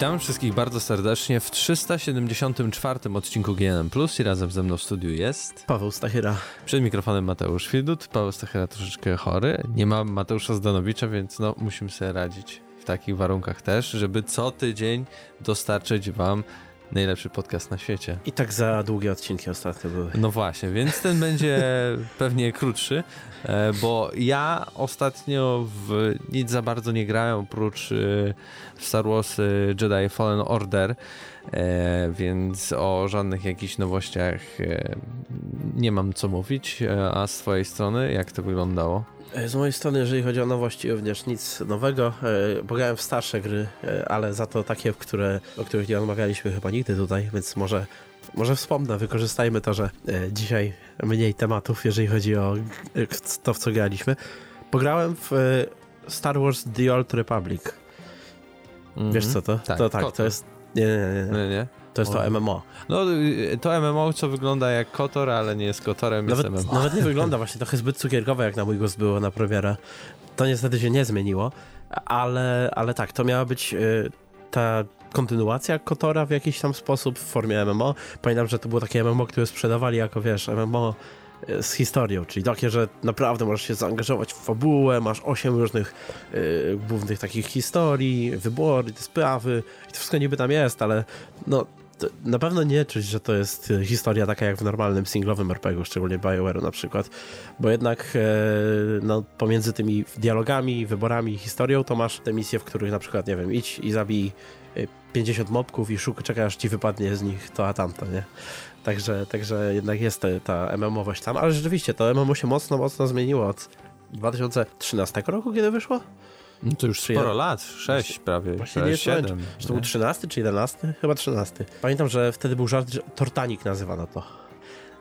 Witamy wszystkich bardzo serdecznie w 374 odcinku GNM Plus i razem ze mną w studiu jest Paweł Stachyra. Przed mikrofonem Mateusz Widut. Paweł Stachyra troszeczkę chory. Nie ma Mateusza Zdanowicza, więc no musimy sobie radzić w takich warunkach też, żeby co tydzień dostarczyć wam najlepszy podcast na świecie. I tak za długie odcinki ostatnio były. No właśnie, więc ten będzie pewnie krótszy, e, bo ja ostatnio w nic za bardzo nie grałem oprócz e, Star Wars Jedi Fallen Order, e, więc o żadnych jakichś nowościach nie mam co mówić, a z twojej strony jak to wyglądało? Z mojej strony, jeżeli chodzi o nowości, również nic nowego. Pograłem w starsze gry, ale za to takie, które, o których nie rozmawialiśmy chyba nigdy tutaj, więc może, może wspomnę, wykorzystajmy to, że dzisiaj mniej tematów, jeżeli chodzi o to, w co graliśmy. Pograłem w Star Wars The Old Republic. Wiesz co to? Tak, to tak, to jest... Nie, nie, nie. nie, nie. To jest to MMO. No, y, to MMO, co wygląda jak Kotor, ale nie jest Kotorem, nawet, jest MMO. Nawet nie wygląda właśnie trochę zbyt cukierkowe, jak na mój głos było na premierę. To niestety się nie zmieniło, ale, ale tak, to miała być y, ta kontynuacja Kotora w jakiś tam sposób w formie MMO. Pamiętam, że to było takie MMO, które sprzedawali jako, wiesz, MMO y, z historią, czyli takie, że naprawdę możesz się zaangażować w fabułę, masz osiem różnych y, głównych takich historii, wybory, te sprawy i to wszystko niby tam jest, ale no na pewno nie czuć, że to jest e, historia taka jak w normalnym singlowym RPG, szczególnie BioWare'u na przykład, bo jednak e, no, pomiędzy tymi dialogami, wyborami i historią to masz te misje, w których na przykład, nie wiem, idź i zabij 50 e, mobków i szuk, czekaj aż ci wypadnie z nich to a tamto, nie? Także, także jednak jest ta MMO-wość tam, ale rzeczywiście to MMO się mocno, mocno zmieniło od 2013 roku, kiedy wyszło? No to już sporo lat, 6 prawie, Właśnie 6, nie 7. Czy to był 13 czy 11? Chyba 13. Pamiętam, że wtedy był żart, że Tortanik nazywano to.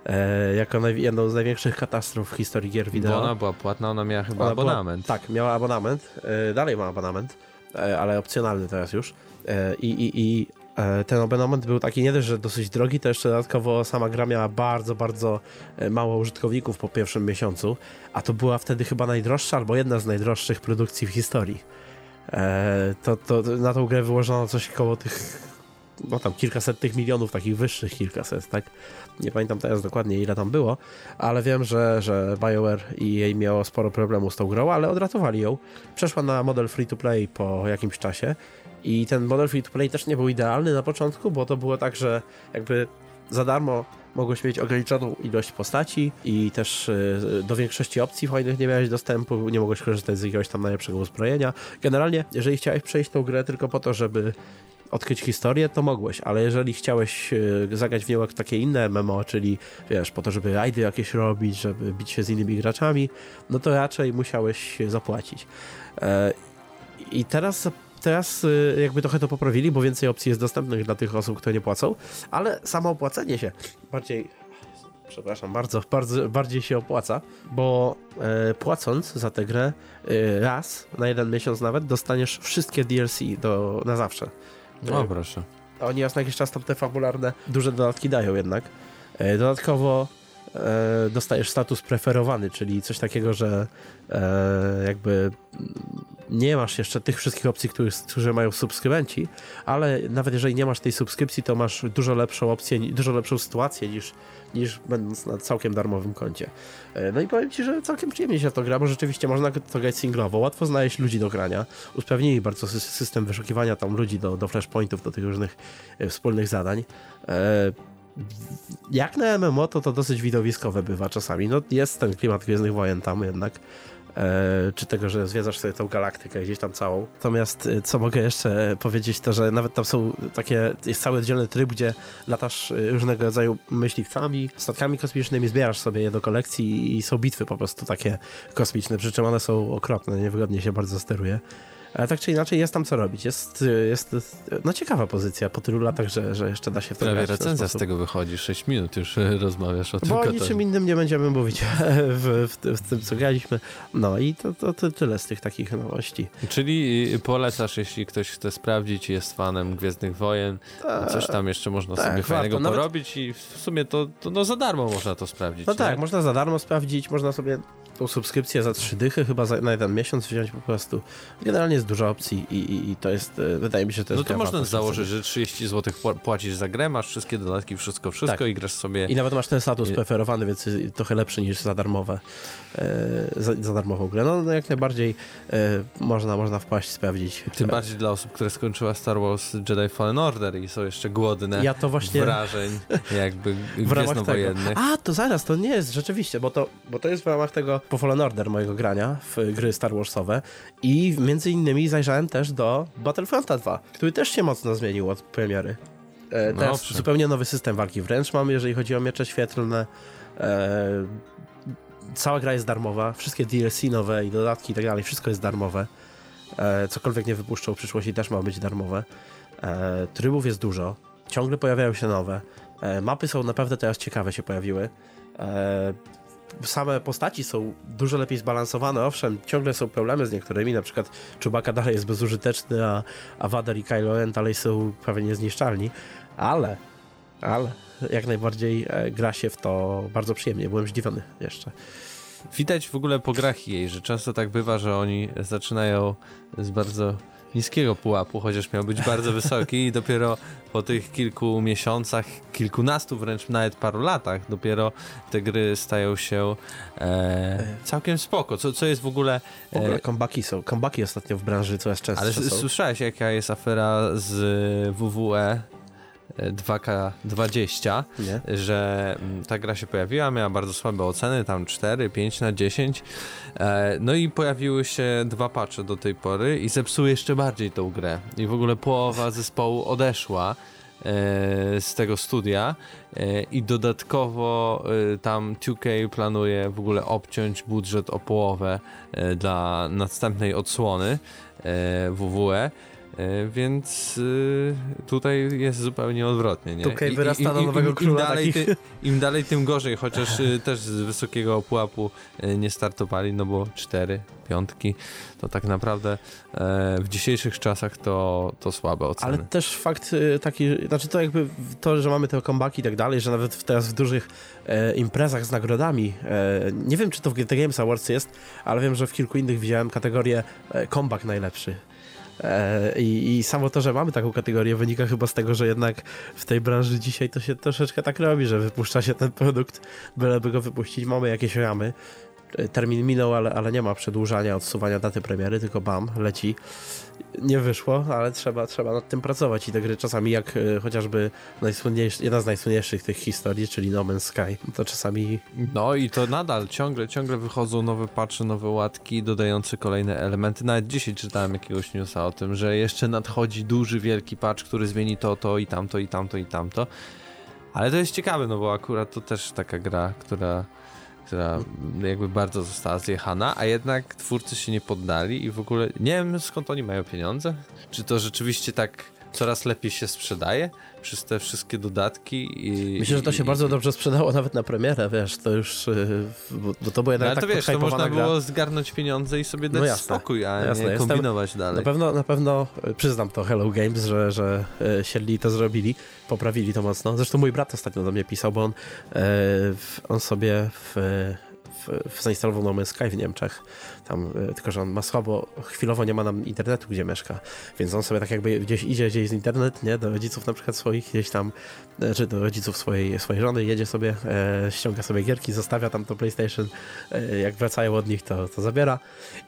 E, jako jedną z największych katastrof w historii gier wideo. Bo ona była płatna, ona miała chyba ona abonament. Była, tak, miała abonament. E, dalej ma abonament, e, ale opcjonalny teraz już. E, I, i, i ten abonament był taki nie dość, że dosyć drogi, to jeszcze dodatkowo sama gra miała bardzo, bardzo e, mało użytkowników po pierwszym miesiącu, a to była wtedy chyba najdroższa albo jedna z najdroższych produkcji w historii. E, to, to na tą grę wyłożono coś koło tych, no tam kilkaset tych milionów, takich wyższych kilkaset, tak? Nie pamiętam teraz dokładnie ile tam było, ale wiem, że, że BioWare i jej miało sporo problemów z tą grą, ale odratowali ją. Przeszła na model free to play po jakimś czasie i ten model free to play też nie był idealny na początku, bo to było tak, że jakby za darmo mogłeś mieć ograniczoną ilość postaci i też y, do większości opcji fajnych nie miałeś dostępu, nie mogłeś korzystać z jakiegoś tam najlepszego uzbrojenia. Generalnie, jeżeli chciałeś przejść tą grę tylko po to, żeby odkryć historię, to mogłeś, ale jeżeli chciałeś y, zagrać w nią takie inne MMO, czyli wiesz, po to, żeby rajdy jakieś robić, żeby bić się z innymi graczami, no to raczej musiałeś zapłacić. E, I teraz teraz y, jakby trochę to poprawili, bo więcej opcji jest dostępnych dla tych osób, które nie płacą, ale samo opłacenie się bardziej przepraszam, bardzo, bardzo bardziej się opłaca, bo e, płacąc za tę grę e, raz, na jeden miesiąc nawet, dostaniesz wszystkie DLC do, na zawsze. O, proszę. Oni raz na jakiś czas tam te fabularne duże dodatki dają jednak. E, dodatkowo e, dostajesz status preferowany, czyli coś takiego, że e, jakby nie masz jeszcze tych wszystkich opcji, które, które mają subskrybenci, ale nawet jeżeli nie masz tej subskrypcji, to masz dużo lepszą opcję, dużo lepszą sytuację niż, niż będąc na całkiem darmowym koncie. E, no i powiem Ci, że całkiem przyjemnie się to gra, bo rzeczywiście można to grać singlowo, łatwo znaleźć ludzi do grania, usprawnili bardzo system wyszukiwania tam ludzi do, do flashpointów, do tych różnych e, wspólnych zadań. E, jak na MMO to to dosyć widowiskowe bywa czasami. No jest ten klimat Gwiezdnych Wojen tam jednak, czy tego, że zwiedzasz sobie tą galaktykę gdzieś tam całą. Natomiast e, co mogę jeszcze powiedzieć, to że nawet tam są takie, jest cały oddzielny tryb, gdzie latasz e, różnego rodzaju myśliwcami, statkami kosmicznymi, zbierasz sobie je do kolekcji i są bitwy po prostu takie kosmiczne, przy czym one są okropne, niewygodnie się bardzo steruje. Ale tak czy inaczej jest tam co robić. Jest, jest no ciekawa pozycja po tylu latach, że, że jeszcze da się w to Prawie recenzja z tego wychodzi, 6 minut już rozmawiasz o tym. Bo o niczym innym nie będziemy mówić w, w, w, tym, co graliśmy. No i to, to, to, tyle z tych takich nowości. Czyli polecasz, jeśli ktoś chce sprawdzić, jest fanem Gwiezdnych Wojen, tak, coś tam jeszcze można tak, sobie fajnego porobić i w sumie to, to no za darmo można to sprawdzić. No nie? tak, można za darmo sprawdzić, można sobie tą subskrypcję za trzy dychy chyba za, na jeden miesiąc wziąć po prostu. Generalnie jest dużo opcji i, i, i to jest, e, wydaje mi się, to jest No to można założyć, że 30 zł płacisz za grę, masz wszystkie dodatki, wszystko, wszystko Tak. i grasz sobie... I nawet masz ten status I- preferowany, więc trochę lepszy niż za darmowe, e, za, za darmową grę. No, no jak najbardziej e, można, można wpaść, sprawdzić. Tym bardziej dla osób, które skończyła Star Wars Jedi Fallen Order i są jeszcze głodne Ja to właśnie wrażeń, jakby w ramach tego. A, to zaraz, to nie jest rzeczywiście, bo to, bo to jest w ramach tego po Fallen Order mojego grania w gry Star Warsowe i między innymi zajrzałem też do Battlefronta 2, który też się mocno zmienił od premiery. E, No, teraz owszem. zupełnie nowy system walki wręcz mamy, jeżeli chodzi o miecze świetlne. E, cała gra jest darmowa, wszystkie DLC nowe i dodatki i tak dalej, wszystko jest darmowe. E, cokolwiek nie wypuszczą w przyszłości też ma być darmowe. E, trybów jest dużo, ciągle pojawiają się nowe. E, mapy są naprawdę teraz ciekawe się pojawiły. Same postaci są dużo lepiej zbalansowane. Owszem, ciągle są problemy z niektórymi, na przykład Chewbacca dalej jest bezużyteczny, a, a Vader i Kylo Ren dalej są prawie niezniszczalni, ale, ale jak najbardziej e, gra się w to bardzo przyjemnie. Byłem zdziwiony jeszcze. Widać w ogóle po grach jej, że często tak bywa, że oni zaczynają z bardzo niskiego pułapu, chociaż miał być bardzo wysoki i dopiero po tych kilku miesiącach, kilkunastu wręcz nawet paru latach, dopiero te gry stają się e, całkiem spoko, co, co jest w ogóle... W ogóle E, comebacki są. Comebacki ostatnio w branży coraz częstsze ale są. słyszałeś jaka jest afera z WWE e, 2K20, Nie? że mm, ta gra się pojawiła, miała bardzo słabe oceny, tam 4, 5 na 10. E, no i pojawiły się dwa patche do tej pory i zepsuły jeszcze bardziej tą grę. I w ogóle połowa zespołu odeszła e, z tego studia e, i dodatkowo tam 2K planuje w ogóle obciąć budżet o połowę dla następnej odsłony WWE. E, Więc y, tutaj jest zupełnie odwrotnie. Nie? 2K I- i- wyrasta na nowego im, króla Im dalej, ty, Im dalej, tym gorzej, chociaż y, też z wysokiego pułapu y, nie startowali, no bo cztery, piątki, to tak naprawdę e, w dzisiejszych czasach to, to słabe oceny. Ale też fakt taki, znaczy to jakby to, że mamy te comebacky i tak dalej, że nawet teraz w dużych e, imprezach z nagrodami, e, nie wiem czy to w The Games Awards jest, ale wiem, że w kilku innych widziałem kategorię e, comeback najlepszy. E, I, I samo to, że mamy taką kategorię wynika chyba z tego, że jednak w tej branży dzisiaj to się troszeczkę tak robi, że wypuszcza się ten produkt, byleby go wypuścić, mamy jakieś ramy. Termin minął, ale, ale nie ma przedłużania, odsuwania daty premiery, tylko bam, leci nie wyszło, ale trzeba, trzeba nad tym pracować i te gry czasami jak e, chociażby jedna z najsłynniejszych tych historii, czyli No Man's Sky, to czasami No i to nadal ciągle, ciągle wychodzą nowe patche, nowe łatki dodające kolejne elementy. Nawet dzisiaj czytałem jakiegoś newsa o tym, że jeszcze nadchodzi duży, wielki patch, który zmieni to, to i tamto, i tamto, i tamto. Ale to jest ciekawe, no bo akurat to też taka gra, która, która jakby bardzo została zjechana, a jednak twórcy się nie poddali i w ogóle nie wiem skąd oni mają pieniądze. Czy to rzeczywiście tak coraz lepiej się sprzedaje przez te wszystkie dodatki i myślę, że to się i- bardzo i- dobrze sprzedało nawet na premierę, wiesz, to już, e, bo, bo to była No, jednak ale tak to wiesz, to można gra. było zgarnąć pieniądze i sobie dać No jasne, spokój, a jasne, nie jestem- kombinować dalej. Na pewno, na pewno e, przyznam to Hello Games, że, że e, siedli i to zrobili, poprawili to mocno. Zresztą mój brat ostatnio do mnie pisał, bo on, on sobie w, w, zainstalował No Sky w Niemczech. Tam, e, tylko, że on ma słabo, chwilowo nie ma nam internetu, gdzie mieszka. Więc on sobie tak jakby gdzieś idzie, gdzieś z internet, nie? Do rodziców na przykład swoich, gdzieś tam, e, czy do rodziców swojej, swojej żony, jedzie sobie, e, ściąga sobie gierki, zostawia tam to PlayStation. E, jak wracają od nich, to, to zabiera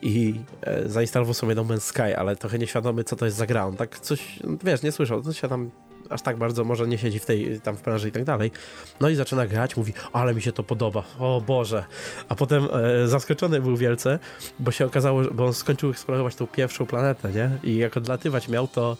i e, zainstalował sobie No Man's Sky, ale trochę nieświadomy, co to jest za gra. On tak coś, wiesz, nie słyszał, to się tam aż tak bardzo może nie siedzi w tej, tam w branży i tak dalej. No i zaczyna grać, mówi, ale mi się to podoba, o Boże. A potem e, zaskoczony był wielce, bo się okazało, bo on skończył eksplorować tą pierwszą planetę, nie? I jak odlatywać miał, to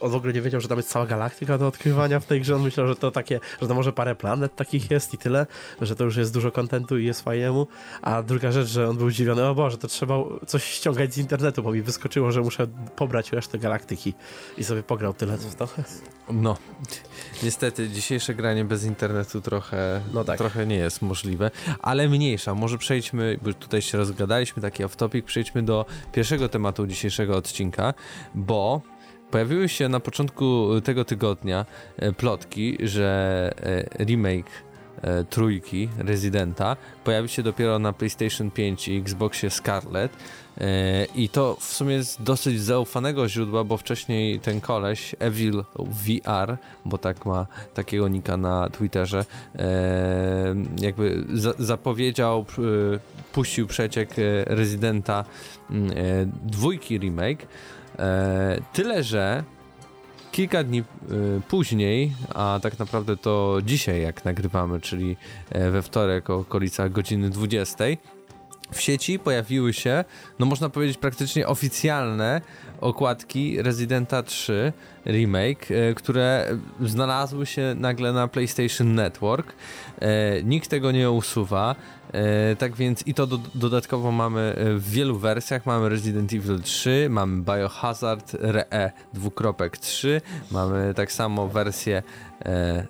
on w ogóle nie wiedział, że tam jest cała galaktyka do odkrywania w tej grze. On myślał, że to takie, że to może parę planet takich jest i tyle, że to już jest dużo kontentu i jest fajnemu. A druga rzecz, że on był zdziwiony, o Boże, to trzeba coś ściągać z internetu, bo mi wyskoczyło, że muszę pobrać resztę galaktyki. I sobie pograł tyle w to. No, niestety dzisiejsze granie bez internetu trochę, No tak. trochę nie jest możliwe, ale mniejsza. Może przejdźmy, bo tutaj się rozgadaliśmy, taki off-topic, przejdźmy do pierwszego tematu dzisiejszego odcinka, bo pojawiły się na początku tego tygodnia e, plotki, że e, remake e, trójki Residenta pojawi się dopiero na PlayStation 5 i Xboxie Scarlet. I to w sumie jest dosyć zaufanego źródła, bo wcześniej ten koleś, Evil VR, bo tak ma takiego nika na Twitterze, jakby za zapowiedział, puścił przeciek Residenta dwójki remake. E, tyle, że kilka dni y, później, a tak naprawdę to dzisiaj, jak nagrywamy, czyli e, we wtorek o okolicach godziny 20, w sieci pojawiły się, no można powiedzieć praktycznie oficjalne okładki Residenta 3 Remake, e, które znalazły się nagle na PlayStation Network. E, nikt tego nie usuwa. E, tak więc i to do, dodatkowo mamy w wielu wersjach. Mamy Resident Evil 3, mamy Biohazard RE 2.3, mamy tak samo wersję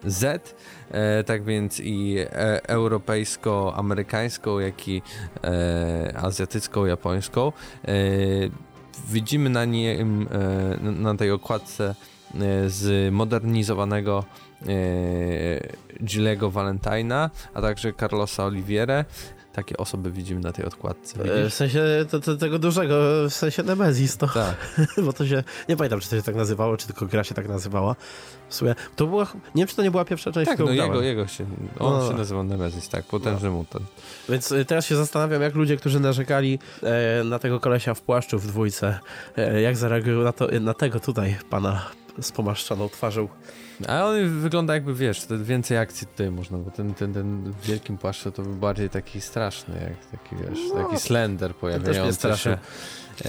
Z. E, tak więc i e, europejsko-amerykańską, jak i e, azjatycką, japońską. Widzimy na nim, na tej okładce zmodernizowanego Gillego Valentina, a także Carlosa Oliviere takie osoby widzimy na tej odkładce. Widzisz? W sensie to, to, tego dużego, w sensie Nemesis to. Tak. Bo to się, nie pamiętam czy to się tak nazywało, czy tylko gra się tak nazywała. W sumie, to była, nie wiem czy to nie była pierwsza część, Tak, no jego, jego się, on no. się nazywał Nemesis, tak, potężny no. mutant. Więc y, teraz się zastanawiam, jak ludzie, którzy narzekali e, na tego kolesia w płaszczu w dwójce, e, jak zareagują na, to, na tego tutaj pana z pomaszczaną twarzą. A on wygląda jakby, wiesz, więcej akcji tutaj można, bo ten, ten, ten w wielkim płaszczu to był bardziej taki straszny, jak taki, wiesz, no, taki slender pojawiający się. E,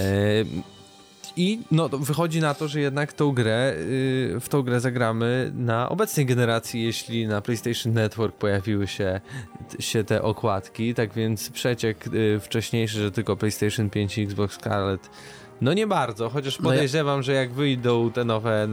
I no, wychodzi na to, że jednak tą grę, y, w tą grę zagramy na obecnej generacji, jeśli na PlayStation Network pojawiły się, się te okładki, tak więc przeciek y, wcześniejszy, że tylko PlayStation 5 i Xbox Scarlet no nie bardzo, chociaż podejrzewam, no ja... że jak wyjdą te nowe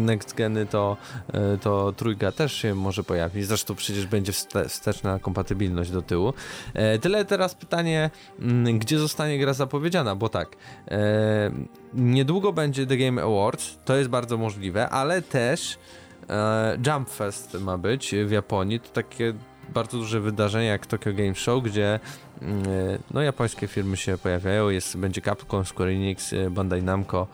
next geny, to, e, to trójka też się może pojawić. Zresztą przecież będzie wsteczna kompatybilność do tyłu. E, tyle teraz pytanie, mm, gdzie zostanie gra zapowiedziana, bo tak, e, niedługo będzie The Game Awards, to jest bardzo możliwe, ale też Jump Fest ma być w Japonii, to takie bardzo duże wydarzenie jak Tokyo Game Show, gdzie mm, no, japońskie firmy się pojawiają, jest, będzie Capcom, Square Enix, e, Bandai Namco,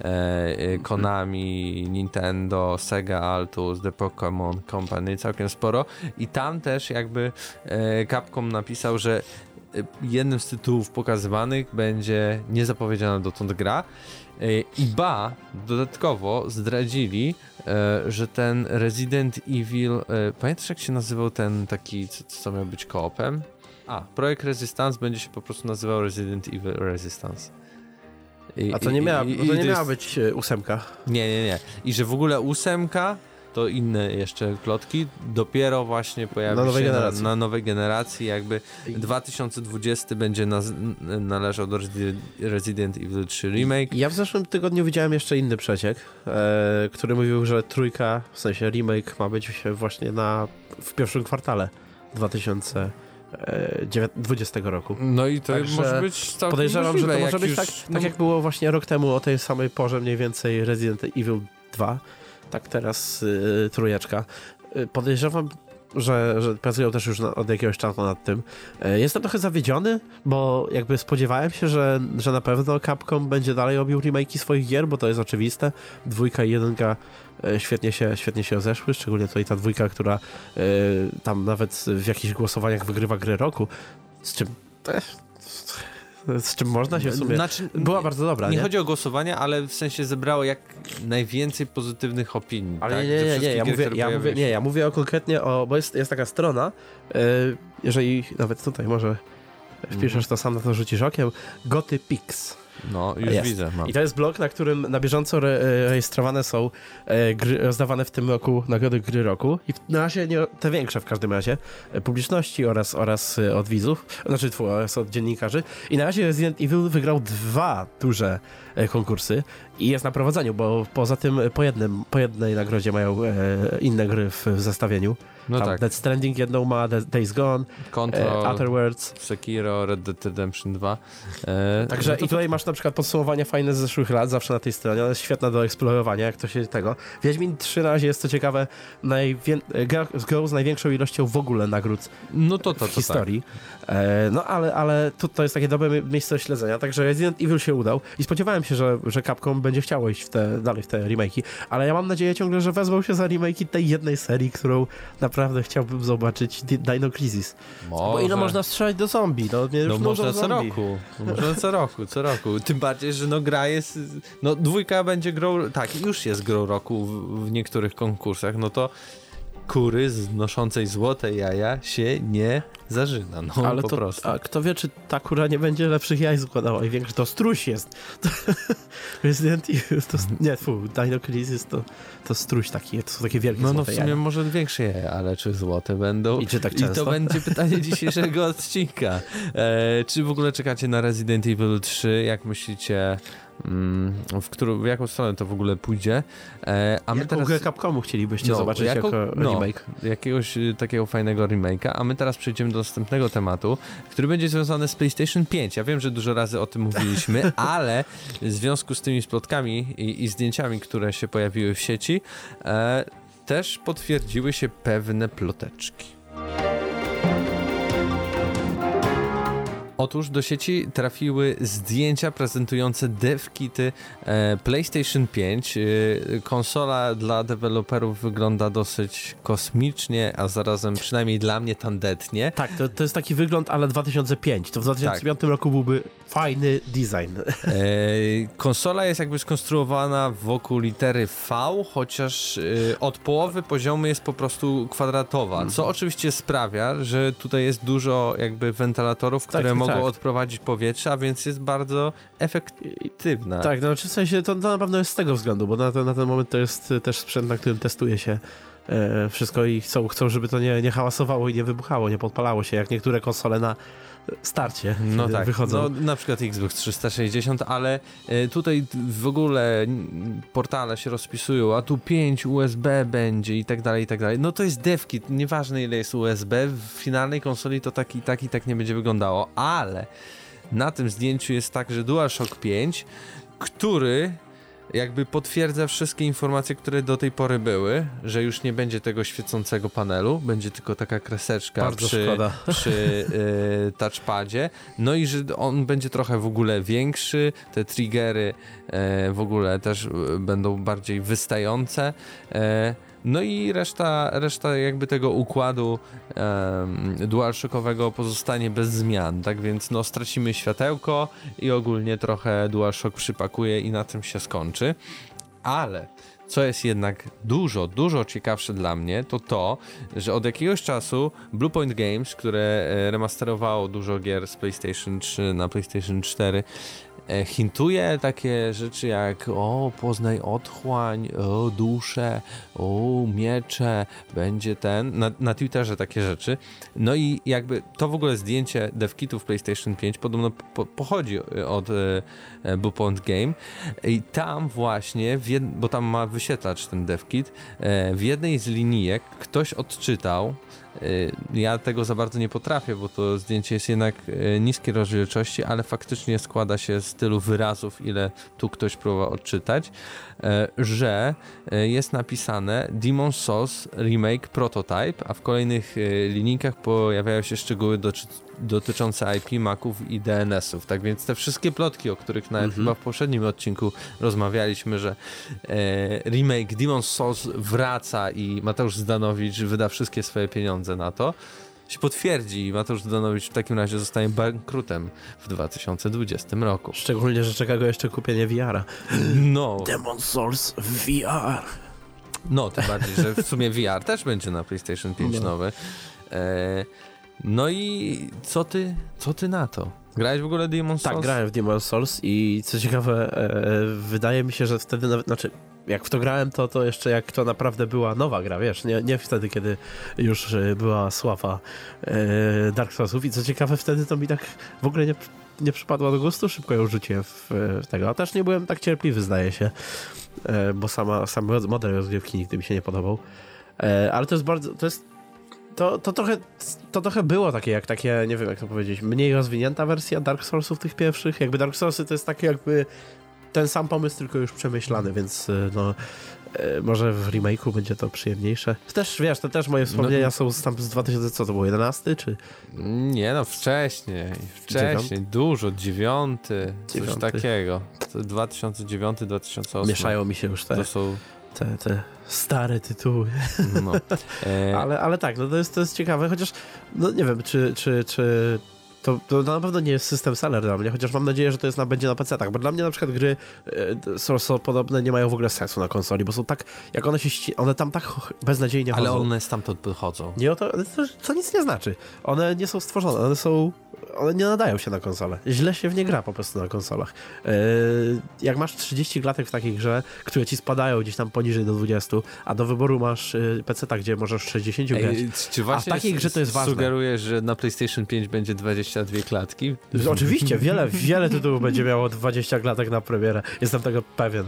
e, e, Konami, Nintendo, Sega Altus, The Pokémon Company, całkiem sporo. I tam też jakby e, Capcom napisał, że e, jednym z tytułów pokazywanych będzie niezapowiedziana dotąd gra, E, I ba, dodatkowo zdradzili, e, że ten Resident Evil, e, pamiętasz jak się nazywał ten taki, co, co miał być koopem? A, projekt Resistance będzie się po prostu nazywał Resident Evil Resistance. I, A to nie miała, i, to nie miała być ósemka. Nie, nie, nie. I że w ogóle ósemka to inne jeszcze plotki. Dopiero właśnie pojawi na się na, na, nowej generacji, jakby 2020 będzie na, należał do Resident Evil 3 Remake. Ja w zeszłym tygodniu widziałem jeszcze inny przeciek, e, który mówił, że trójka, w sensie remake ma być właśnie na, w pierwszym kwartale 2020 roku. No i to Także może być całkiem Podejrzewam, możliwe, że to może być już, tak, no... tak jak było właśnie rok temu o tej samej porze mniej więcej Resident Evil 2 tak teraz yy, trójeczka. Yy, podejrzewam, że, że pracują też już na, od jakiegoś czasu nad tym. Yy, jestem trochę zawiedziony, bo jakby spodziewałem się, że, że na pewno Capcom będzie dalej robił remake'i swoich gier, bo to jest oczywiste. Dwójka i jedynka yy, świetnie się, świetnie się rozeszły, szczególnie tutaj ta dwójka, która yy, tam nawet w jakichś głosowaniach wygrywa grę roku, z czym też z czym można się w sumie... Znaczy, Była bardzo dobra, nie? Nie chodzi o głosowanie, ale w sensie zebrało jak najwięcej pozytywnych opinii. Ale tak? nie, nie, nie, ja mówię, ja mówię, nie, ja mówię o konkretnie o... Bo jest, jest taka strona, yy, jeżeli nawet tutaj może wpiszesz to sam, na to rzucisz okiem, GotyPix. No, już jest. widzę. Mam. I to jest blog, na którym na bieżąco re rejestrowane są e, gry, rozdawane w tym roku nagrody gry roku. I na razie nie, te większe w każdym razie e, publiczności oraz, oraz e, od widzów, znaczy tfu, oraz od dziennikarzy. I na razie Resident Evil wygrał dwa duże e, konkursy i jest na prowadzeniu, bo poza tym po, jednym, po jednej nagrodzie mają e, inne gry w, w zestawieniu. No Tam tak, Dead Stranding jedną ma, Days Gone, e, Control, Worlds. Sekiro, Red Dead Redemption 2. E, Także no to i tutaj masz na przykład podsumowania fajne z zeszłych lat, zawsze na tej stronie, ona jest świetna do eksplorowania, jak to się tego. Wiedźmin 3 na razie jest to ciekawe, najwię- z grą z największą ilością w ogóle nagród No to to, to w historii. E, no ale, ale to, to jest takie dobre mi- miejsce do śledzenia, także Resident Evil się udał i spodziewałem się, że, że Capcom będzie chciało iść w te, dalej w te remake'i, ale ja mam nadzieję ciągle, że wezmą się za remake'i tej jednej serii, którą naprawdę chciałbym zobaczyć, Di- Dino Crisis. Tak. Bo ile można strzelać do zombie? No, mnie No można co roku. Można co roku, co roku. Tym bardziej, że no gra jest. No dwójka będzie grą. Tak, już jest grą roku w, w niektórych konkursach. No to kury znoszącej złote jaja się nie zażyna. No Ale po to, prostu. a kto wie, czy ta kura nie będzie lepszych jaj składała i większy, to struś jest. To, Resident Evil, to, nie, fu, Dino Crisis to, to struś taki, to są takie wielkie No, no w sumie jaja. może większe jaja, ale czy złote będą? I czy tak I często? to będzie pytanie dzisiejszego odcinka. E, czy w ogóle czekacie na Resident Evil 3? Jak myślicie, mm, w, którą, w jaką stronę to w ogóle pójdzie? E, a my Jaką teraz grę Capcomu chcielibyście No, zobaczyć jako- jako no. remake? jakiegoś y, takiego fajnego remake'a, a my teraz przejdziemy do następnego tematu, który będzie związany z PlayStation 5. Ja wiem, że dużo razy o tym mówiliśmy, ale w związku z tymi splotkami i, i zdjęciami, które się pojawiły w sieci, e, też potwierdziły się pewne ploteczki. Otóż do sieci trafiły zdjęcia prezentujące devkity e, PlayStation 5. E, konsola dla deweloperów wygląda dosyć kosmicznie, a zarazem przynajmniej dla mnie tandetnie. Tak, to, to jest taki wygląd, ale 2005. To w 2005 roku byłby fajny design. E, konsola jest jakby skonstruowana wokół litery V, chociaż od połowy poziomu jest po prostu kwadratowa, co oczywiście sprawia, że tutaj jest dużo jakby wentylatorów, które tak, mogą tak. odprowadzić powietrze, a więc jest bardzo efektywna. Tak, no w sensie to, to na pewno jest z tego względu, bo na, ten- na ten moment to jest y, też sprzęt, na którym testuje się e, wszystko i chcą, chcą, żeby to nie, nie hałasowało i nie wybuchało, nie podpalało się, jak niektóre konsole na starcie No tak, wychodzą. no, na przykład Xbox 360, ale e, tutaj w ogóle portale się rozpisują, a tu 5 USB będzie i tak dalej, i tak dalej. No to jest devkit, nieważne ile jest USB, w finalnej konsoli to tak i tak i tak nie będzie wyglądało, ale na tym zdjęciu jest tak, że DualShock 5, który jakby potwierdza wszystkie informacje, które do tej pory były, że już nie będzie tego świecącego panelu, będzie tylko taka kreseczka Bardzo przy, szkoda. przy y, touchpadzie, no i że on będzie trochę w ogóle większy, te triggery e, w ogóle też e, będą bardziej wystające, no i reszta, reszta jakby tego układu em, DualShockowego pozostanie bez zmian, tak więc no stracimy światełko i ogólnie trochę DualShock przypakuje i na tym się skończy, ale co jest jednak dużo, dużo ciekawsze dla mnie, to to, że od jakiegoś czasu Bluepoint Games, które e, remasterowało dużo gier z PlayStation 3 na PlayStation 4, e, hintuje takie rzeczy jak o, poznaj otchłań, o, dusze, o, miecze, będzie ten, na, na Twitterze takie rzeczy. No i jakby to w ogóle zdjęcie devkitów PlayStation 5 podobno po, pochodzi od e, e, Bluepoint Game i tam właśnie, bo tam ma wyświetlacz ten devkit, e, w jednej z linijek ktoś odczytał, e, ja tego za bardzo nie potrafię, bo to zdjęcie jest jednak e, niskiej rozdzielczości, ale faktycznie składa się z tylu wyrazów, ile tu ktoś próbował odczytać, że jest napisane Demon Souls Remake Prototype, a w kolejnych linijkach pojawiają się szczegóły doczy- dotyczące IP, Maców i DNS-ów. Tak więc te wszystkie plotki, o których nawet chyba w poprzednim odcinku rozmawialiśmy, że e, remake Demon Souls wraca i Mateusz Zdanowicz wyda wszystkie swoje pieniądze na to, się potwierdzi i Mateusz Zdanowicz w takim razie zostanie bankrutem w 2020 roku. Szczególnie, że czeka go jeszcze kupienie VR-a. No, Demon Souls VR. no, tym bardziej, że w sumie VR też będzie na PlayStation 5 No. nowy. E, no i co ty, co ty na to? Grałeś w ogóle Demon Souls? Tak, grałem w Demon Souls i co ciekawe, e, wydaje mi się, że wtedy nawet, znaczy jak w to grałem, to, to jeszcze jak to naprawdę była nowa gra, wiesz, nie, nie wtedy, kiedy już e, była sława e, Dark Soulsów i co ciekawe, wtedy to mi tak w ogóle nie, nie przypadła do gustu, szybko ją rzuciłem w, w tego. A też nie byłem tak cierpliwy, zdaje się, e, bo sama, sam model rozgrywki nigdy mi się nie podobał. E, ale to jest bardzo, to jest to, to, trochę, to trochę było takie, jak takie, nie wiem jak to powiedzieć, mniej rozwinięta wersja Dark Soulsów tych pierwszych. Jakby Dark Soulsy to jest taki jakby ten sam pomysł, tylko już przemyślany, więc no E, może w remake'u będzie to przyjemniejsze. Też, wiesz, to też moje wspomnienia no, są z, tam z 2000, co to było, 11 czy? Nie no, wcześniej, wcześniej, Dziewiąty? dużo, dziewiąty, dziewiąty. coś takiego. 2009, 2008. Mieszają mi się już te, to są... te, te stare tytuły. No. E... ale, ale tak, no to jest, to jest ciekawe, chociaż no nie wiem, czy, czy, czy to, to na pewno nie jest system seller dla mnie, chociaż mam nadzieję, że to jest na, będzie na PC-tach, bo dla mnie na przykład gry e, są, są, podobne, nie mają w ogóle sensu na konsoli, bo są tak, jak one się, one tam tak beznadziejnie Ale chodzą. Ale one stamtąd wychodzą. Nie o to, to, to nic nie znaczy. One nie są stworzone, one są one nie nadają się na konsolę. Źle się w nie gra po prostu na konsolach. Yy, jak masz 30 klatek w takiej grze, które ci spadają gdzieś tam poniżej do 20, a do wyboru masz yy, PC, gdzie możesz 60 Ej, grać. Czy a w takiej grze to jest ważne. Sugerujesz, że na PlayStation 5 będzie 22 klatki? Oczywiście, wiele, wiele tytułów będzie miało 20 klatek na premierę. Jestem tego pewien.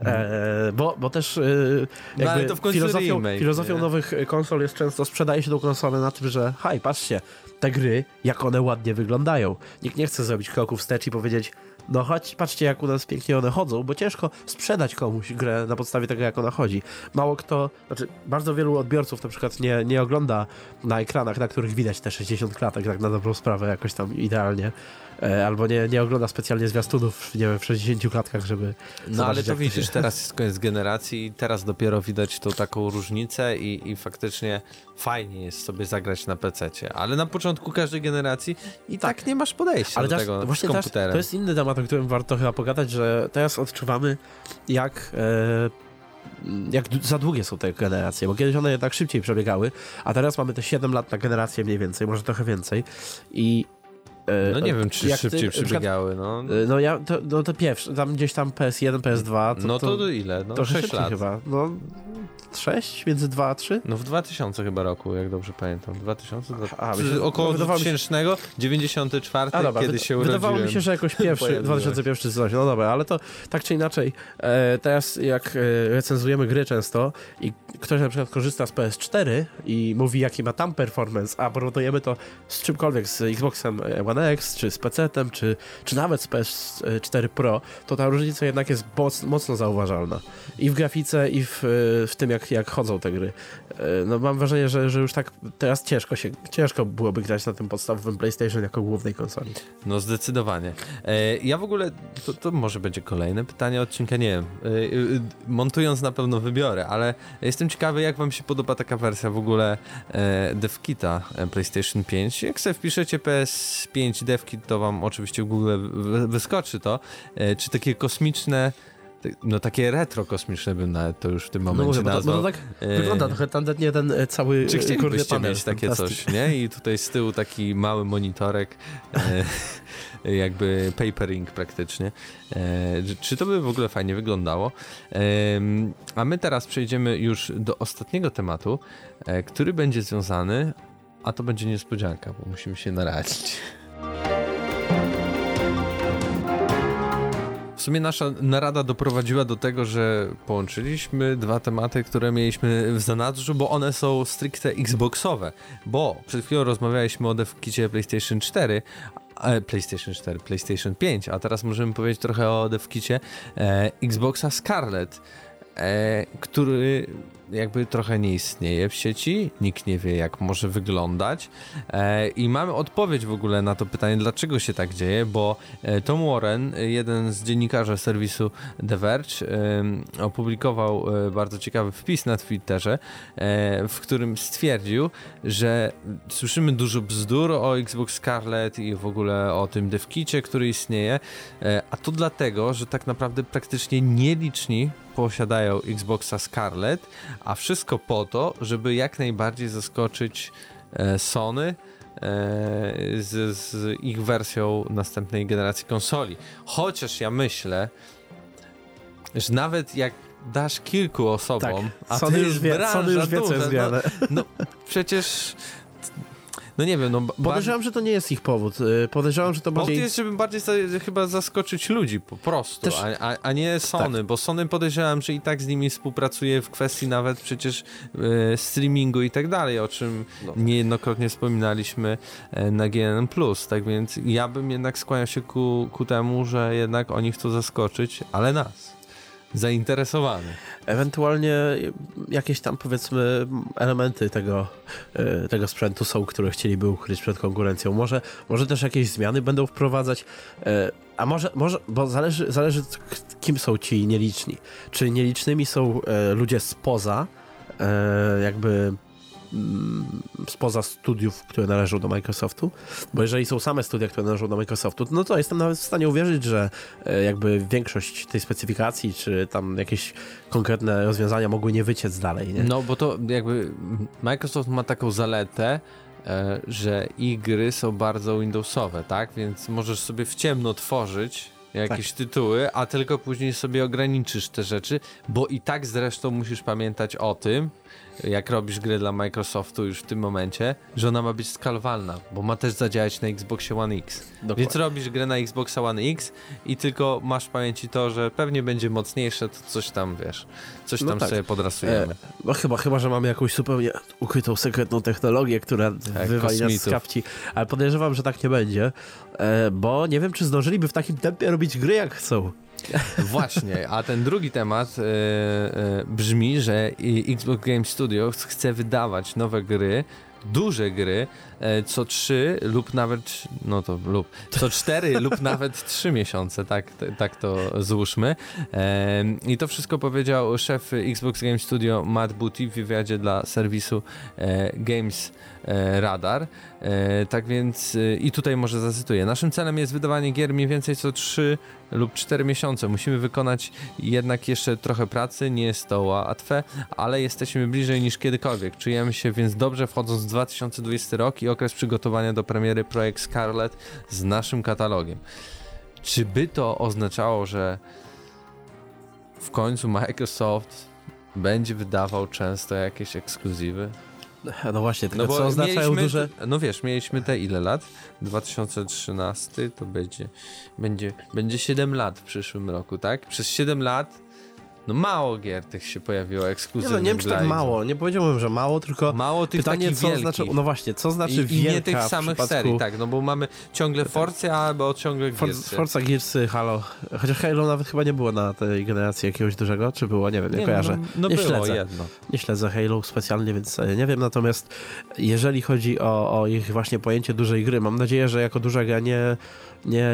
E, bo, bo też yy, no, ale to w filozofią, remake, filozofią nowych konsol jest często sprzedaje się tą konsolę na tym, że haj, patrzcie, te gry, jak one ładnie wyglądają. Nikt nie chce zrobić kroku wstecz i powiedzieć, no chodź, patrzcie jak u nas pięknie one chodzą, bo ciężko sprzedać komuś grę na podstawie tego, jak ona chodzi. Mało kto, znaczy bardzo wielu odbiorców na przykład nie, nie ogląda na ekranach, na których widać te 60 klatek, tak na dobrą sprawę jakoś tam idealnie. E, albo nie, nie ogląda specjalnie zwiastunów nie wiem, w 60 klatkach, żeby No ale to widzisz, teraz jest koniec generacji teraz dopiero widać tą taką różnicę i, i faktycznie fajnie jest sobie zagrać na PC, ale na początku każdej generacji i tak, tak nie masz podejścia ale do teraz, tego właśnie z komputerem. Teraz, to jest inny temat, o którym warto chyba pogadać, że teraz odczuwamy jak... E, jak za długie są te generacje, bo kiedyś one jednak szybciej przebiegały, a teraz mamy te 7 lat na generację mniej więcej, może trochę więcej i no nie wiem, czy jak szybciej ty, przybiegały, no. E, no ja, to, no to pierwszy, tam gdzieś tam PS1, PS2. To, no to, to ile? No to 6 lat. chyba. No 6, między 2 a 3? No w 2000 chyba roku, jak dobrze pamiętam. 2000, a, myślę, około 2000, 94, a, dobra, kiedy się urodziłem. Wydawało mi się, że jakoś pierwszy, 2001 czy coś. No dobra, ale to tak czy inaczej, e, teraz jak e, recenzujemy gry często i ktoś na przykład korzysta z PS4 i mówi jaki ma tam performance, a porównujemy to z czymkolwiek, z Xboxem One X, czy z PC-tem, czy, czy nawet z PS4 Pro, to ta różnica jednak jest mocno zauważalna. I w grafice, i w, w tym jak jak, chodzą te gry. E, no mam wrażenie, że, że już tak teraz ciężko się, ciężko byłoby grać na tym podstawowym PlayStation jako głównej konsoli. No zdecydowanie. E, ja w ogóle, to, to może będzie kolejne pytanie odcinka, nie wiem. E, montując na pewno wybiorę, ale jestem ciekawy, jak wam się podoba taka wersja w ogóle DevKita PlayStation 5. Jak sobie wpiszecie PS5 DevKit, to wam oczywiście w Google wyskoczy to. Czy takie kosmiczne no takie retro kosmiczne bym nawet to już w tym no momencie no, nazwał. To tak e... wygląda trochę tandetnie ten e, cały Czy chcielibyście mieć takie coś, nie? I tutaj z tyłu taki mały monitorek, e, jakby papering praktycznie. E, czy to by w ogóle fajnie wyglądało? E, a my teraz przejdziemy już do ostatniego tematu, e, który będzie związany, a to będzie niespodzianka, bo musimy się naradzić. sumie nasza narada doprowadziła do tego, że połączyliśmy dwa tematy, które mieliśmy w zanadrzu, bo one są stricte xboxowe. Bo przed chwilą rozmawialiśmy o devkicie PlayStation 4, e, PlayStation 4, PlayStation 5, a teraz możemy powiedzieć trochę o devkicie e, Xboxa Scarlet, e, który jakby trochę nie istnieje w sieci, nikt nie wie jak może wyglądać. E, i mamy odpowiedź w ogóle na to pytanie, dlaczego się tak dzieje, bo e, Tom Warren, jeden z dziennikarzy serwisu The Verge, e, opublikował e, bardzo ciekawy wpis na Twitterze, e, w którym stwierdził, że słyszymy dużo bzdur o Xbox Scarlet i w ogóle o tym devkicie, który istnieje, e, a to dlatego, że tak naprawdę praktycznie nieliczni posiadają Xboxa Scarlet, a wszystko po to, żeby jak najbardziej zaskoczyć e, Sony e, z, z, ich wersją następnej generacji konsoli. Chociaż ja myślę, że nawet jak dasz kilku osobom, tak, a Sony już wie, Sony już wie, co jest no, no przecież no nie wiem, no... Podejrzewam, że to nie jest ich powód. Y, podejrzewam, że to Powód bardziej... jest, żeby bardziej za, chyba zaskoczyć ludzi po prostu, Też- a, a, a nie Sony, bo Sony podejrzewam, że i tak z nimi współpracuje w kwestii nawet przecież e, streamingu i tak dalej, o czym No. niejednokrotnie wspominaliśmy e, na GNM+, tak więc ja bym jednak skłaniał się ku, ku temu, że jednak oni chcą zaskoczyć, ale nas, zainteresowany. Ewentualnie jakieś tam powiedzmy elementy tego, e, tego sprzętu są, które chcieliby ukryć przed konkurencją. Może, może też jakieś zmiany będą wprowadzać, e, a może, może bo zależy, zależy kim są ci nieliczni. Czy nielicznymi są e, ludzie spoza jakby spoza studiów, które należą do Microsoftu, bo jeżeli są same studia, które należą do Microsoftu, no to jestem nawet w stanie uwierzyć, że e, jakby większość tej specyfikacji, czy tam jakieś konkretne rozwiązania mogły nie wyciec dalej, nie? No bo to jakby Microsoft ma taką zaletę, e, że ich gry są bardzo Windowsowe, tak? Więc możesz sobie w ciemno tworzyć jakieś tytuły, a tylko później sobie ograniczysz te rzeczy, bo i tak zresztą musisz pamiętać o tym, jak robisz grę dla Microsoftu już w tym momencie, że ona ma być skalowalna, bo ma też zadziałać na Xboxie One X. Dokładnie. Więc robisz grę na Xboxa One X i tylko masz w pamięci to, że pewnie będzie mocniejsze, to coś tam, wiesz, coś No tam tak. sobie podrasujemy. E, no chyba, chyba, że mamy jakąś zupełnie ukrytą, sekretną technologię, która wywali nas z kapci, ale podejrzewam, że tak nie będzie, e, bo nie wiem, czy zdążyliby w takim tempie robić gry, jak chcą. Właśnie, a ten drugi temat e, e, brzmi, że Xbox Game Studios chce wydawać nowe gry, duże gry, e, co trzy lub nawet, no to lub, co cztery lub nawet trzy miesiące, tak, tak to złóżmy. I to wszystko powiedział szef Xbox Game Studio Matt Booty w wywiadzie dla serwisu Games Radar. E, tak więc e, i tutaj może zacytuję. Naszym celem jest wydawanie gier mniej więcej co 3 lub 4 miesiące. Musimy wykonać jednak jeszcze trochę pracy, nie jest to łatwe, ale jesteśmy bliżej niż kiedykolwiek. Czujemy się więc dobrze wchodząc w 2020 rok i okres przygotowania do premiery projekt Scarlet z naszym katalogiem. Czy by to oznaczało, że w końcu Microsoft będzie wydawał często jakieś ekskluzywy? No właśnie, tylko co oznaczają duże... No wiesz, mieliśmy te ile lat? 2013 to będzie, będzie, będzie 7 lat w przyszłym roku, tak? Przez 7 lat no mało gier tych się pojawiło Nie, ekskluzywnych no, nie wiem, czy tak mało, nie powiedziałbym, że mało, tylko Mało tych pytanie, co wielkich. znaczy, no właśnie, co znaczy I, I wielka nie tych samych przypadku... serii, tak, no bo mamy ciągle Forcy albo ciągle Gearsy. Forza Gearsy, Halo. Chociaż Halo nawet chyba nie było na tej generacji jakiegoś dużego, czy było, nie wiem, nie, Nie, kojarzę. No, no nie było śledzę. jedno. Nie śledzę Halo specjalnie, więc e, nie wiem. Natomiast jeżeli chodzi o, o ich właśnie pojęcie dużej gry, mam nadzieję, że jako duża gra nie, nie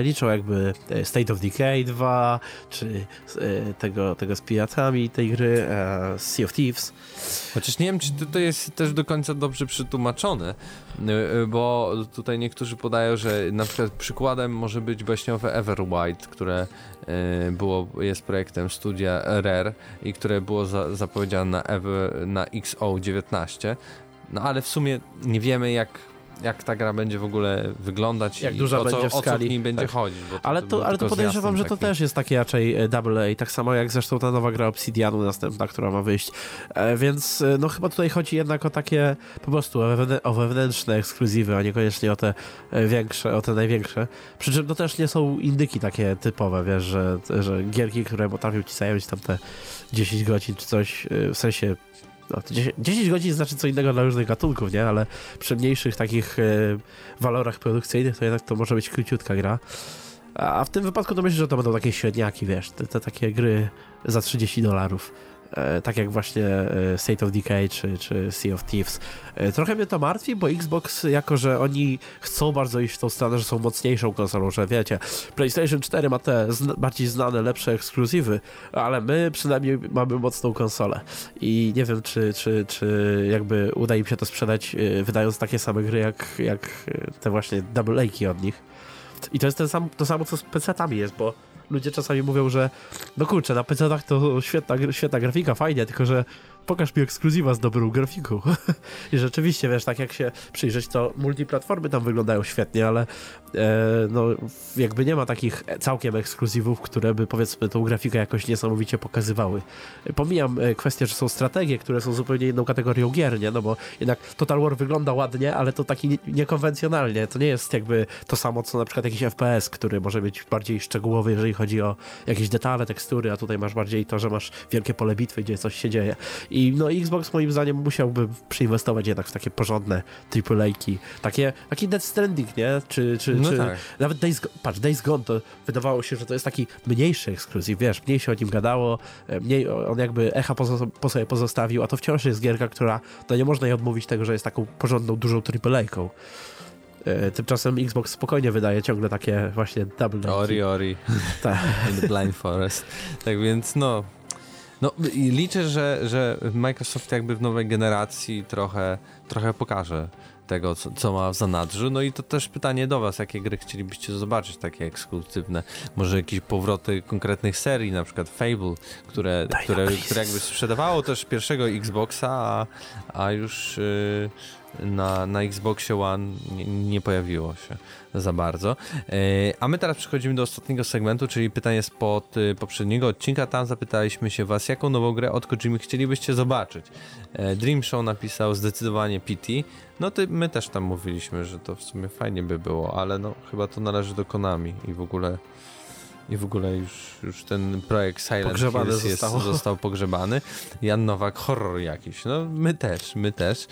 liczą jakby e, State of Decay 2, czy e, tego, tego z piratami tej gry, e, Sea of Thieves. Chociaż nie wiem, czy to, jest też do końca dobrze przetłumaczone, bo tutaj niektórzy podają, że na przykład przykładem może być baśniowe Everwild, które było, jest projektem studia Rare i które było za, zapowiedziane na, na XO19. No ale w sumie nie wiemy jak, jak ta gra będzie w ogóle wyglądać Jak i duża o, co, będzie w o co skali. w niej będzie Tak. chodzić. To, Ale to ale to podejrzewam, że to taki. też jest taki raczej e, double A, tak samo jak zresztą ta nowa gra Obsidianu następna, która ma wyjść. E, więc e, no chyba tutaj chodzi jednak o takie po prostu o, wewnę- o wewnętrzne ekskluzywy, a niekoniecznie o te e, większe, o te największe. Przy czym to też nie są indyki takie typowe, wiesz, że, że gierki, które potrafią ci zająć tam te 10 godzin czy coś, e, w sensie 10, 10 godzin znaczy co innego dla różnych gatunków, nie? Ale przy mniejszych takich e, walorach produkcyjnych to jednak to może być króciutka gra. A w tym wypadku to myślę, że to będą takie średniaki, wiesz, te, te takie gry za 30 dolarów. E, tak jak właśnie e, State of Decay czy, czy Sea of Thieves. E, trochę mnie to martwi, bo Xbox, jako że oni chcą bardzo iść w tą stronę, że są mocniejszą konsolą, że wiecie, PlayStation 4 ma te zna bardziej znane, lepsze ekskluzywy, ale my przynajmniej mamy mocną konsolę. I nie wiem, czy, czy, czy jakby uda im się to sprzedać, wydając takie same gry, jak, jak te właśnie double od nich. I to jest ten sam, to samo, co z PC-tami jest, bo ludzie czasami mówią, że no kurczę, na PC-tach to świetna, świetna grafika, fajnie, tylko że pokaż mi ekskluzywa z dobrą grafiką. I rzeczywiście, wiesz, tak jak się przyjrzeć, to multiplatformy tam wyglądają świetnie, ale e, no, jakby nie ma takich całkiem ekskluzywów, które by powiedzmy tą grafikę jakoś niesamowicie pokazywały. Pomijam e, kwestię, że są strategie, które są zupełnie inną kategorią gier, nie? No bo jednak Total War wygląda ładnie, ale to taki nie, niekonwencjonalnie. To nie jest jakby to samo, co na przykład jakiś FPS, który może być bardziej szczegółowy, jeżeli chodzi o jakieś detale, tekstury, a tutaj masz bardziej to, że masz wielkie pole bitwy, gdzie coś się dzieje. I no Xbox moim zdaniem musiałby przyinwestować jednak w takie porządne AAA-ki. Takie, taki Death Stranding, nie? Czy, czy, No czy tak. nawet Days patrz, Days Gone to wydawało się, że to jest taki mniejszy ekskluzyw, wiesz, mniej się o nim gadało, e, mniej on jakby echa po, po sobie pozostawił, a to wciąż jest gierka, która, no nie można jej odmówić tego, że jest taką porządną, dużą AAA-ką. E, Tymczasem Xbox spokojnie wydaje ciągle takie właśnie double Ori, Ori. Tak. and the Blind Forest. Tak więc no. No liczę, że, że Microsoft jakby w nowej generacji trochę, trochę pokaże tego, co, co ma w zanadrzu. No i to też pytanie do was, jakie gry chcielibyście zobaczyć, takie ekskluzywne. Może jakieś powroty konkretnych serii, na przykład Fable, które, Dino które, Crisis. które jakby sprzedawało też pierwszego Xboxa, a, a już y, na, na Xboxie One nie, nie pojawiło się za bardzo. E, A my teraz przechodzimy do ostatniego segmentu, czyli pytanie spod y, poprzedniego odcinka. Tam zapytaliśmy się was, jaką nową grę od Kojimy chcielibyście zobaczyć. E, Dream Show napisał zdecydowanie PT. No to my też tam mówiliśmy, że to w sumie fajnie by było, ale no chyba to należy do Konami i w ogóle i w ogóle już, już ten projekt Silent Pogrzebany Hills jest, zostało. został pogrzebany. Jan Nowak, horror jakiś. No my też, my też.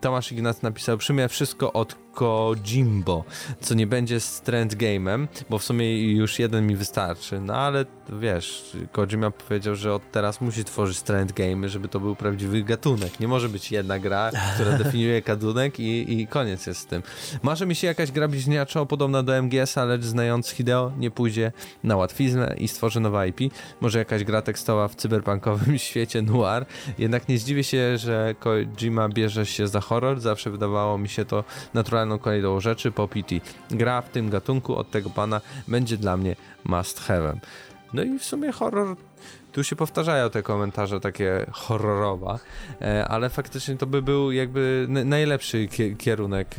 Tomasz Ignac napisał, przyjmę wszystko od Kojimbo, co nie będzie strand game'em, bo w sumie już jeden mi wystarczy. No ale wiesz, Kojima powiedział, że od teraz musi tworzyć strand game, żeby to był prawdziwy gatunek. Nie może być jedna gra, która definiuje gatunek i, i koniec jest z tym. Marzy mi się jakaś gra bliźniacza podobna do MGS-a, lecz znając Hideo nie pójdzie na łatwiznę i stworzy nowe IP. Może jakaś gra tekstowa w cyberpunkowym świecie noir. Jednak nie zdziwię się, że Kojima bierze się za horror. Zawsze wydawało mi się to naturalną kolejną rzeczy po PT. Gra w tym gatunku od tego pana będzie dla mnie must have'em. No i w sumie horror tu się powtarzają te komentarze takie horrorowe, e, ale faktycznie to by był jakby najlepszy kie- kierunek,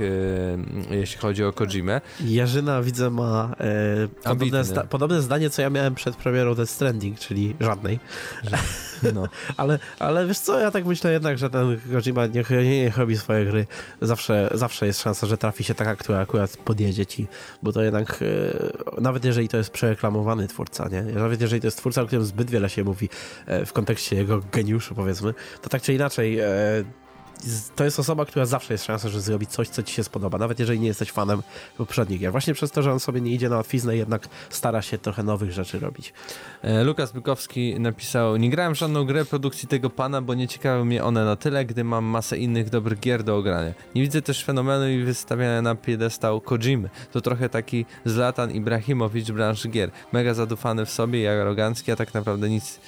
e, jeśli chodzi o Kojimę. Jarzyna widzę ma e, podobne, zda podobne zdanie, co ja miałem przed premierą Death Stranding, czyli żadnej. No. Ale, ale wiesz co, ja tak myślę jednak, że ten Kojima niech, niech robi swoje gry. Zawsze, zawsze jest szansa, że trafi się taka, która akurat podjedzie ci, bo to jednak, nawet jeżeli to jest przereklamowany twórca, nie? Nawet jeżeli to jest twórca, o którym zbyt wiele się mówi e, w kontekście jego geniuszu, powiedzmy, to tak czy inaczej e, to jest osoba, która zawsze jest szansa, że zrobi coś, co ci się spodoba, nawet jeżeli nie jesteś fanem poprzednich gier. Właśnie przez to, że on sobie nie idzie na łatwiznę, jednak stara się trochę nowych rzeczy robić. E, Lukas Bykowski napisał: Nie grałem w żadną grę produkcji tego pana, bo nie ciekawią mnie one na tyle, gdy mam masę innych dobrych gier do ogrania. Nie widzę też fenomenu i wystawiania na piedestał Kojimy. To trochę taki Zlatan Ibrahimowicz branży gier. Mega zadufany w sobie i arogancki, a tak naprawdę nic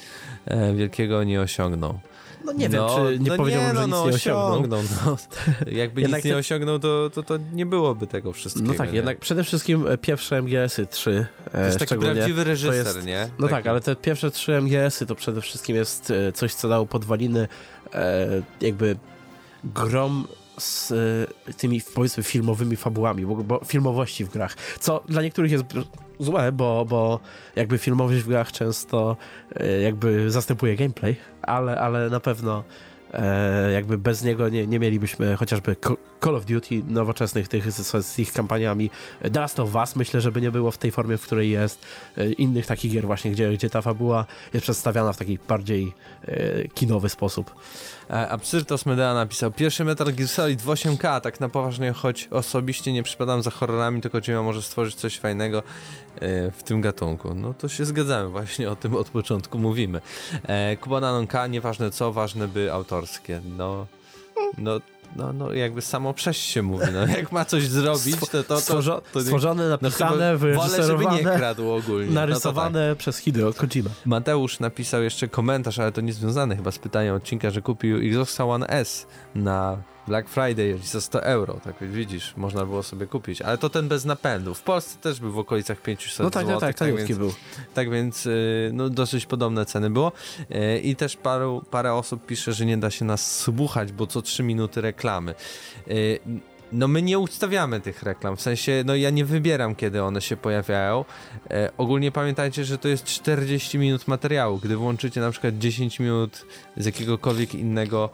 e, wielkiego nie osiągnął. No nie wiem, czy nie no powiedziałbym, nie, że no, nic no, nie osiągnął. no. Jakby Jednak nic nie osiągnął, to, to, to nie byłoby tego wszystkiego. No tak, nie? jednak przede wszystkim e, pierwsze MGS-y 3. To jest taki prawdziwy reżyser, jest- nie? No Taki- tak, ale te pierwsze trzy MGS-y to przede wszystkim jest e, coś, co dało podwaliny e, jakby grom z e, tymi powiedzmy filmowymi fabułami, bo, bo filmowości w grach, co dla niektórych jest złe, bo, bo jakby filmowość w grach często e, jakby zastępuje gameplay, ale, ale na pewno e, jakby bez niego nie, nie mielibyśmy chociażby Call of Duty nowoczesnych tych z, z ich kampaniami. The Last Us myślę, żeby nie było w tej formie, w której jest. Innych takich gier właśnie, gdzie, gdzie ta fabuła jest przedstawiana w taki bardziej kinowy sposób. E, Absyrtos Medea napisał Pierwszy Metal Gear Solid w 8K, tak na poważnie, choć osobiście nie przypadam za horrorami, to Kojima może stworzyć coś fajnego e, w tym gatunku. No to się zgadzamy, właśnie o tym od początku mówimy. E, Kuba Nanonka, nieważne co, ważne by autorskie. No, no, no, no jakby samo przez się mówi, no jak ma coś zrobić, to to... to, to nie- stworzone, no napisane, wolę, żeby nie kradł ogólnie. No to tak. narysowane przez Hideo Kojima. Mateusz napisał jeszcze komentarz, ale to niezwiązany chyba z pytaniem odcinka, że kupił Xbox One S na Black Friday za 100 euro, tak widzisz, można było sobie kupić, ale to ten bez napędu. W Polsce też był w okolicach 500 No tak, zł, tak, tak, tak więc, był. tak więc y, no, dosyć podobne ceny było. Y, I też paru, parę osób pisze, że nie da się nas słuchać, bo co 3 minuty reklamy. Y, no my nie ustawiamy tych reklam, w sensie, no ja nie wybieram, kiedy one się pojawiają. E, ogólnie pamiętajcie, że to jest 40 minut materiału. Gdy włączycie na przykład 10 minut z jakiegokolwiek innego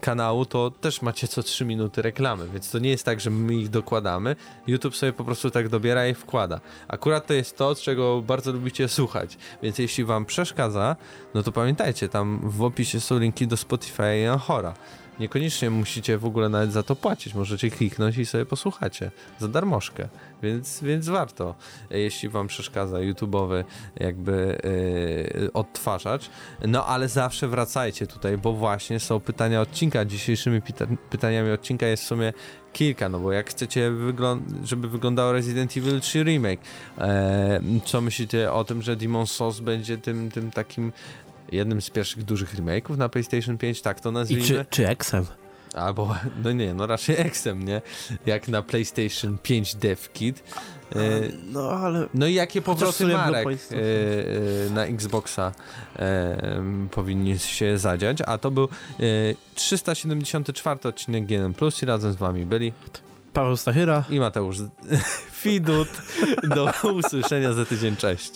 kanału, to też macie co 3 minuty reklamy, więc to nie jest tak, że my ich dokładamy. YouTube sobie po prostu tak dobiera i wkłada. Akurat to jest to, czego bardzo lubicie słuchać, więc jeśli wam przeszkadza, no to pamiętajcie, tam w opisie są linki do Spotify i Anchora. Niekoniecznie musicie w ogóle nawet za to płacić. Możecie kliknąć i sobie posłuchacie za darmożkę. Więc, więc warto, jeśli wam przeszkadza YouTube'owy jakby yy, odtwarzacz. No ale zawsze wracajcie tutaj, bo właśnie są pytania odcinka. Dzisiejszymi pyta- pytaniami odcinka jest w sumie kilka, no bo jak chcecie, wyglą- żeby wyglądało Resident Evil 3 Remake, e, co myślicie o tym, że Demon Souls będzie tym, tym takim jednym z pierwszych dużych remake'ów na PlayStation 5, tak to I nazwijmy. czy, czy Xem? Albo, no nie, no raczej Xem, nie? Jak na PlayStation 5 Dev Kit. E, No ale... no i jakie powroty marek e, e, na Xboxa e, em, powinny się zadziać, a to był e, 374 odcinek GNM Plus i razem z wami byli Paweł Stachyra. i Mateusz Fidut. Do usłyszenia za tydzień, cześć.